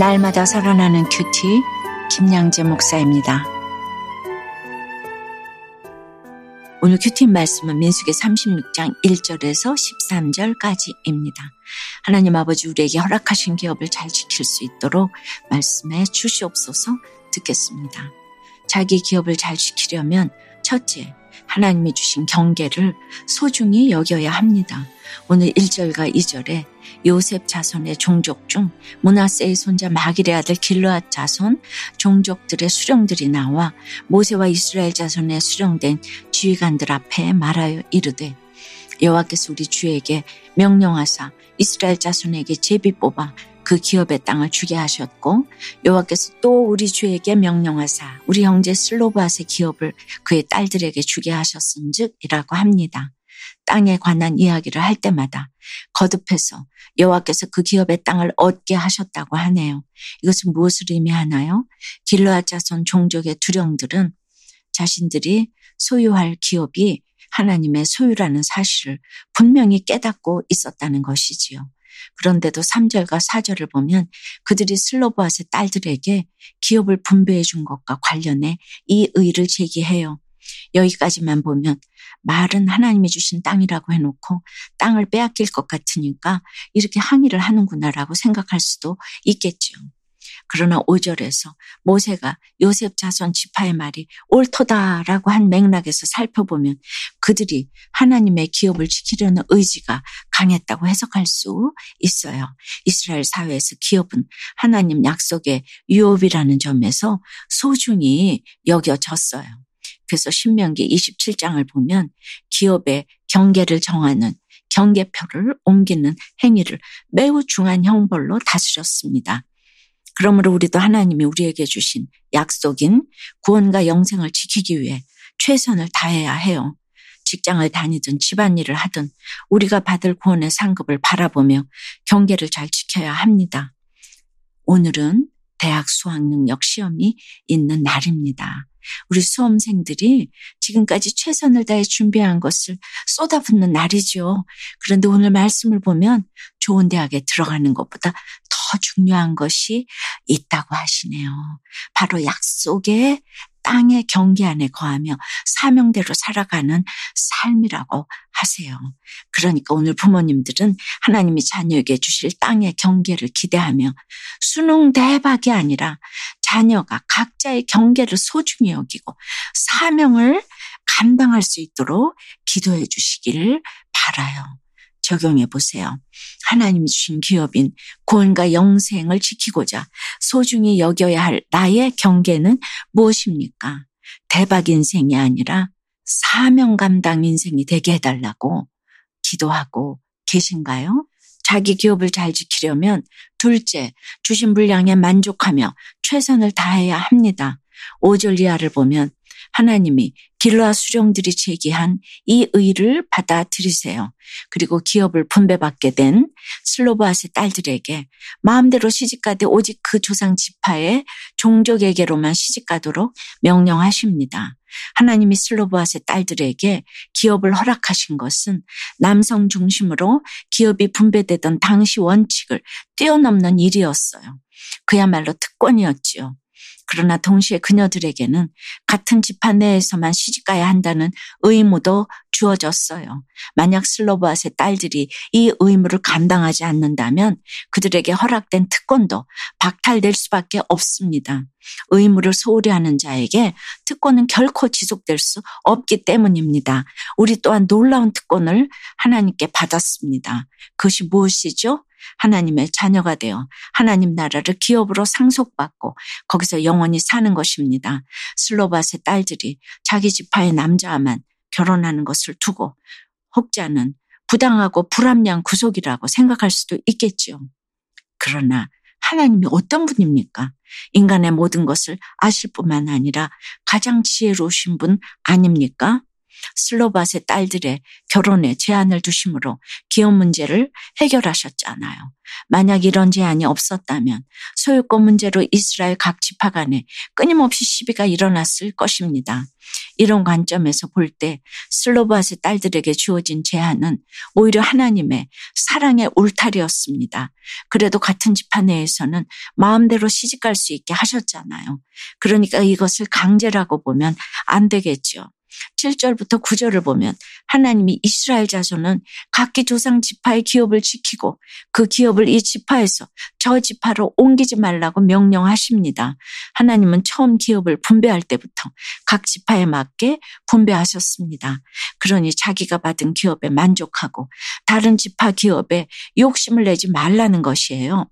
날마다 살아나는 큐티 김양재 목사입니다. 오늘 큐티 말씀은 민수기 36장 1절에서 13절까지입니다. 하나님 아버지 우리에게 허락하신 기업을 잘 지킬 수 있도록 말씀해 주시옵소서 듣겠습니다. 자기 기업을 잘 지키려면 첫째, 하나님이 주신 경계를 소중히 여겨야 합니다. 오늘 1절과 2절에 요셉 자손의 종족 중 문하세의 손자 마길의 아들 길르앗 자손 종족들의 수령들이 나와 모세와 이스라엘 자손에 수령된 지휘관들 앞에 말하여 이르되 여호와께서 우리 주에게 명령하사 이스라엘 자손에게 제비 뽑아 그 기업의 땅을 주게 하셨고 여호와께서 또 우리 주에게 명령하사 우리 형제 슬로바스의 기업을 그의 딸들에게 주게 하셨은즉이라고 합니다. 땅에 관한 이야기를 할 때마다 거듭해서 여호와께서 그 기업의 땅을 얻게 하셨다고 하네요. 이것은 무엇을 의미하나요? 길르앗 자손 종족의 두령들은 자신들이 소유할 기업이 하나님의 소유라는 사실을 분명히 깨닫고 있었다는 것이지요. 그런데도 3절과 4절을 보면 그들이 슬로바스의 딸들에게 기업을 분배해 준 것과 관련해 이 의를 제기해요. 여기까지만 보면 말은 하나님이 주신 땅이라고 해놓고 땅을 빼앗길 것 같으니까 이렇게 항의를 하는구나라고 생각할 수도 있겠죠. 그러나 5절에서 모세가 요셉 자손 지파의 말이 옳도다라고 한 맥락에서 살펴보면 그들이 하나님의 기업을 지키려는 의지가 강했다고 해석할 수 있어요. 이스라엘 사회에서 기업은 하나님 약속의 유업이라는 점에서 소중히 여겨졌어요. 그래서 신명기 27장을 보면 기업의 경계를 정하는 경계표를 옮기는 행위를 매우 중한 형벌로 다스렸습니다. 그러므로 우리도 하나님이 우리에게 주신 약속인 구원과 영생을 지키기 위해 최선을 다해야 해요. 직장을 다니든 집안일을 하든 우리가 받을 구원의 상급을 바라보며 경계를 잘 지켜야 합니다. 오늘은 대학 수학 능력 시험이 있는 날입니다. 우리 수험생들이 지금까지 최선을 다해 준비한 것을 쏟아붓는 날이죠. 그런데 오늘 말씀을 보면 좋은 대학에 들어가는 것보다 더 중요한 것이 있다고 하시네요. 바로 약속의 땅의 경계 안에 거하며 사명대로 살아가는 삶이라고 하세요. 그러니까 오늘 부모님들은 하나님이 자녀에게 주실 땅의 경계를 기대하며 수능 대박이 아니라 자녀가 각자의 경계를 소중히 여기고 사명을 감당할 수 있도록 기도해 주시기를 바라요. 적용해 보세요. 하나님이 주신 기업인 구원과 영생을 지키고자 소중히 여겨야 할 나의 경계는 무엇입니까? 대박 인생이 아니라 사명 감당 인생이 되게 해달라고 기도하고 계신가요? 자기 기업을 잘 지키려면 둘째, 주신 분량에 만족하며 최선을 다해야 합니다. 5절 이하를 보면 하나님이 길라 수령들이 제기한 이 의를 받아들이세요. 그리고 기업을 분배받게 된 슬로바스의 딸들에게 마음대로 시집가되 오직 그 조상 지파의 종족에게로만 시집가도록 명령하십니다. 하나님이 슬로바스의 딸들에게 기업을 허락하신 것은 남성 중심으로 기업이 분배되던 당시 원칙을 뛰어넘는 일이었어요. 그야말로 특권이었지요. 그러나 동시에 그녀들에게는 같은 집안 내에서만 시집가야 한다는 의무도 주어졌어요. 만약 슬로바스의 딸들이 이 의무를 감당하지 않는다면 그들에게 허락된 특권도 박탈될 수밖에 없습니다. 의무를 소홀히 하는 자에게 특권은 결코 지속될 수 없기 때문입니다. 우리 또한 놀라운 특권을 하나님께 받았습니다. 그것이 무엇이죠? 하나님의 자녀가 되어 하나님 나라를 기업으로 상속받고 거기서 영원히 사는 것입니다. 슬로바스의 딸들이 자기 지파의 남자와만 결혼하는 것을 두고 혹자는 부당하고 불합리한 구속이라고 생각할 수도 있겠지요. 그러나 하나님이 어떤 분입니까? 인간의 모든 것을 아실 뿐만 아니라 가장 지혜로우신 분 아닙니까? 슬로바스의 딸들의 결혼에 제한을 두심으로 기업 문제를 해결하셨잖아요. 만약 이런 제한이 없었다면 소유권 문제로 이스라엘 각 지파 간에 끊임없이 시비가 일어났을 것입니다. 이런 관점에서 볼 때 슬로바스의 딸들에게 주어진 제한은 오히려 하나님의 사랑의 울타리였습니다. 그래도 같은 지파 내에서는 마음대로 시집갈 수 있게 하셨잖아요. 그러니까 이것을 강제라고 보면 안 되겠죠. 7절부터 9절을 보면 하나님이 이스라엘 자손은 각기 조상 지파의 기업을 지키고 그 기업을 이 지파에서 저 지파로 옮기지 말라고 명령하십니다. 하나님은 처음 기업을 분배할 때부터 각 지파에 맞게 분배하셨습니다. 그러니 자기가 받은 기업에 만족하고 다른 지파 기업에 욕심을 내지 말라는 것이에요.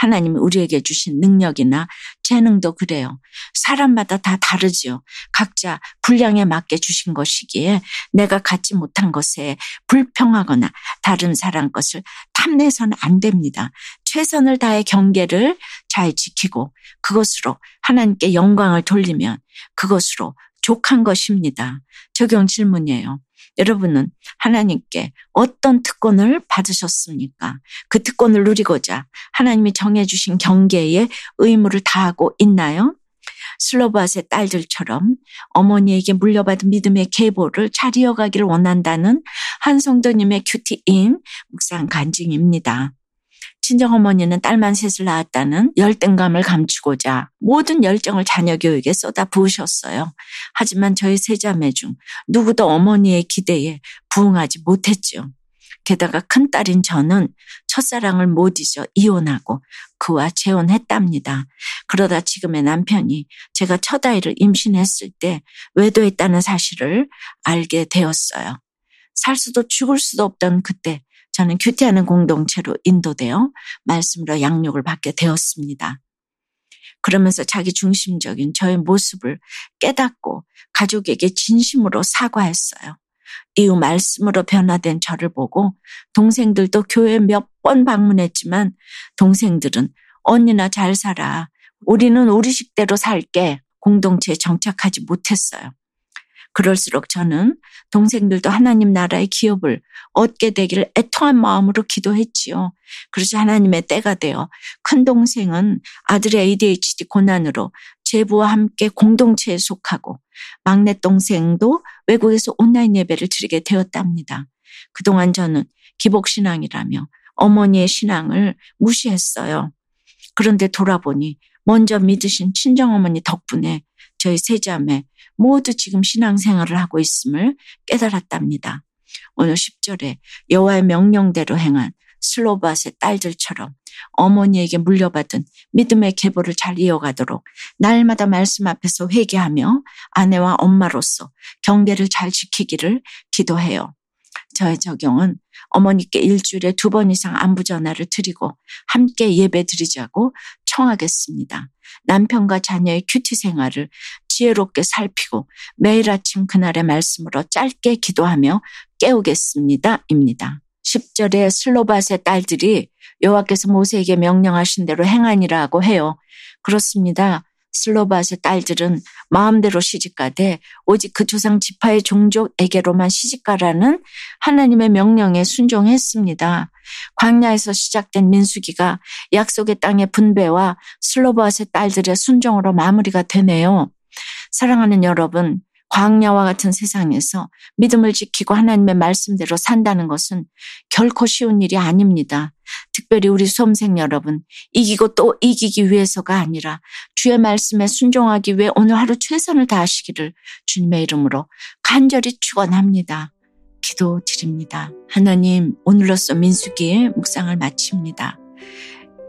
하나님이 우리에게 주신 능력이나 재능도 그래요. 사람마다 다 다르지요. 각자 분량에 맞게 주신 것이기에 내가 갖지 못한 것에 불평하거나 다른 사람 것을 탐내서는 안 됩니다. 최선을 다해 경계를 잘 지키고 그것으로 하나님께 영광을 돌리면 그것으로 족한 것입니다. 적용 질문이에요. 여러분은 하나님께 어떤 특권을 받으셨습니까? 그 특권을 누리고자 하나님이 정해주신 경계에 의무를 다하고 있나요? 슬로바스의 딸들처럼 어머니에게 물려받은 믿음의 계보를 잘 이어가기를 원한다는 한성도님의 큐티인 묵상 간증입니다. 친정어머니는 딸만 셋을 낳았다는 열등감을 감추고자 모든 열정을 자녀 교육에 쏟아 부으셨어요. 하지만 저희 세 자매 중 누구도 어머니의 기대에 부응하지 못했죠. 게다가 큰딸인 저는 첫사랑을 못 잊어 이혼하고 그와 재혼했답니다. 그러다 지금의 남편이 제가 첫 아이를 임신했을 때 외도했다는 사실을 알게 되었어요. 살 수도 죽을 수도 없던 그때 저는 큐티하는 공동체로 인도되어 말씀으로 양육을 받게 되었습니다. 그러면서 자기 중심적인 저의 모습을 깨닫고 가족에게 진심으로 사과했어요. 이후 말씀으로 변화된 저를 보고 동생들도 교회 몇 번 방문했지만 동생들은 언니나 잘 살아. 우리는 우리 식대로 살게 공동체에 정착하지 못했어요. 그럴수록 저는 동생들도 하나님 나라의 기업을 얻게 되기를 애통한 마음으로 기도했지요. 그래서 하나님의 때가 되어 큰 동생은 아들의 ADHD 고난으로 제부와 함께 공동체에 속하고 막내 동생도 외국에서 온라인 예배를 드리게 되었답니다. 그동안 저는 기복신앙이라며 어머니의 신앙을 무시했어요. 그런데 돌아보니 먼저 믿으신 친정어머니 덕분에 저희 세자매 모두 지금 신앙생활을 하고 있음을 깨달았답니다. 오늘 10절에 여호와의 명령대로 행한 슬로바스의 딸들처럼 어머니에게 물려받은 믿음의 계보를 잘 이어가도록 날마다 말씀 앞에서 회개하며 아내와 엄마로서 경계를 잘 지키기를 기도해요. 저의 적용은 어머니께 일주일에 두 번 이상 안부 전화를 드리고 함께 예배 드리자고 청하겠습니다. 남편과 자녀의 큐티 생활을 지혜롭게 살피고 매일 아침 그날의 말씀으로 짧게 기도하며 깨우겠습니다. 입니다. 10절에 슬로바스의 딸들이 여호와께서 모세에게 명령하신 대로 행하니라고 해요. 그렇습니다. 슬로바스의 딸들은 마음대로 시집가되 오직 그 조상 지파의 종족에게로만 시집가라는 하나님의 명령에 순종했습니다. 광야에서 시작된 민수기가 약속의 땅의 분배와 슬로바스의 딸들의 순종으로 마무리가 되네요. 사랑하는 여러분, 광야와 같은 세상에서 믿음을 지키고 하나님의 말씀대로 산다는 것은 결코 쉬운 일이 아닙니다. 특별히 우리 수험생 여러분, 이기고 또 이기기 위해서가 아니라 주의 말씀에 순종하기 위해 오늘 하루 최선을 다하시기를 주님의 이름으로 간절히 축원합니다. 기도 드립니다. 하나님, 오늘로써 민수기의 묵상을 마칩니다.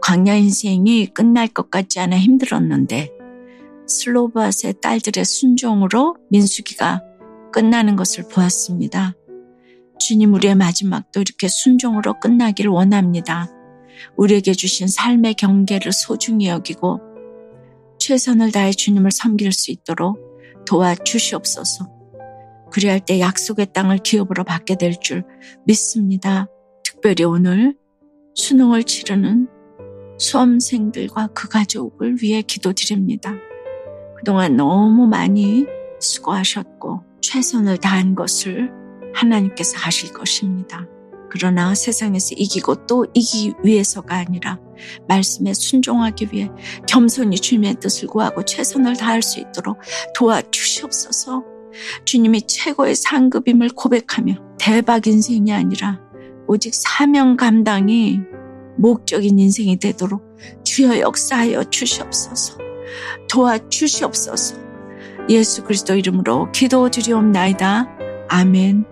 광야 인생이 끝날 것 같지 않아 힘들었는데 슬로바스의 딸들의 순종으로 민수기가 끝나는 것을 보았습니다. 주님 우리의 마지막도 이렇게 순종으로 끝나기를 원합니다. 우리에게 주신 삶의 경계를 소중히 여기고 최선을 다해 주님을 섬길 수 있도록 도와주시옵소서. 그리할 때 약속의 땅을 기업으로 받게 될 줄 믿습니다. 특별히 오늘 수능을 치르는 수험생들과 그 가족을 위해 기도드립니다. 그동안 너무 많이 수고하셨고 최선을 다한 것을 하나님께서 하실 것입니다. 그러나 세상에서 이기고 또 이기기 위해서가 아니라 말씀에 순종하기 위해 겸손히 주님의 뜻을 구하고 최선을 다할 수 있도록 도와주시옵소서 주님이 최고의 상급임을 고백하며 대박 인생이 아니라 오직 사명 감당이 목적인 인생이 되도록 주여 역사하여 주시옵소서 도와주시옵소서 예수 그리스도 이름으로 기도 드리옵나이다. 아멘.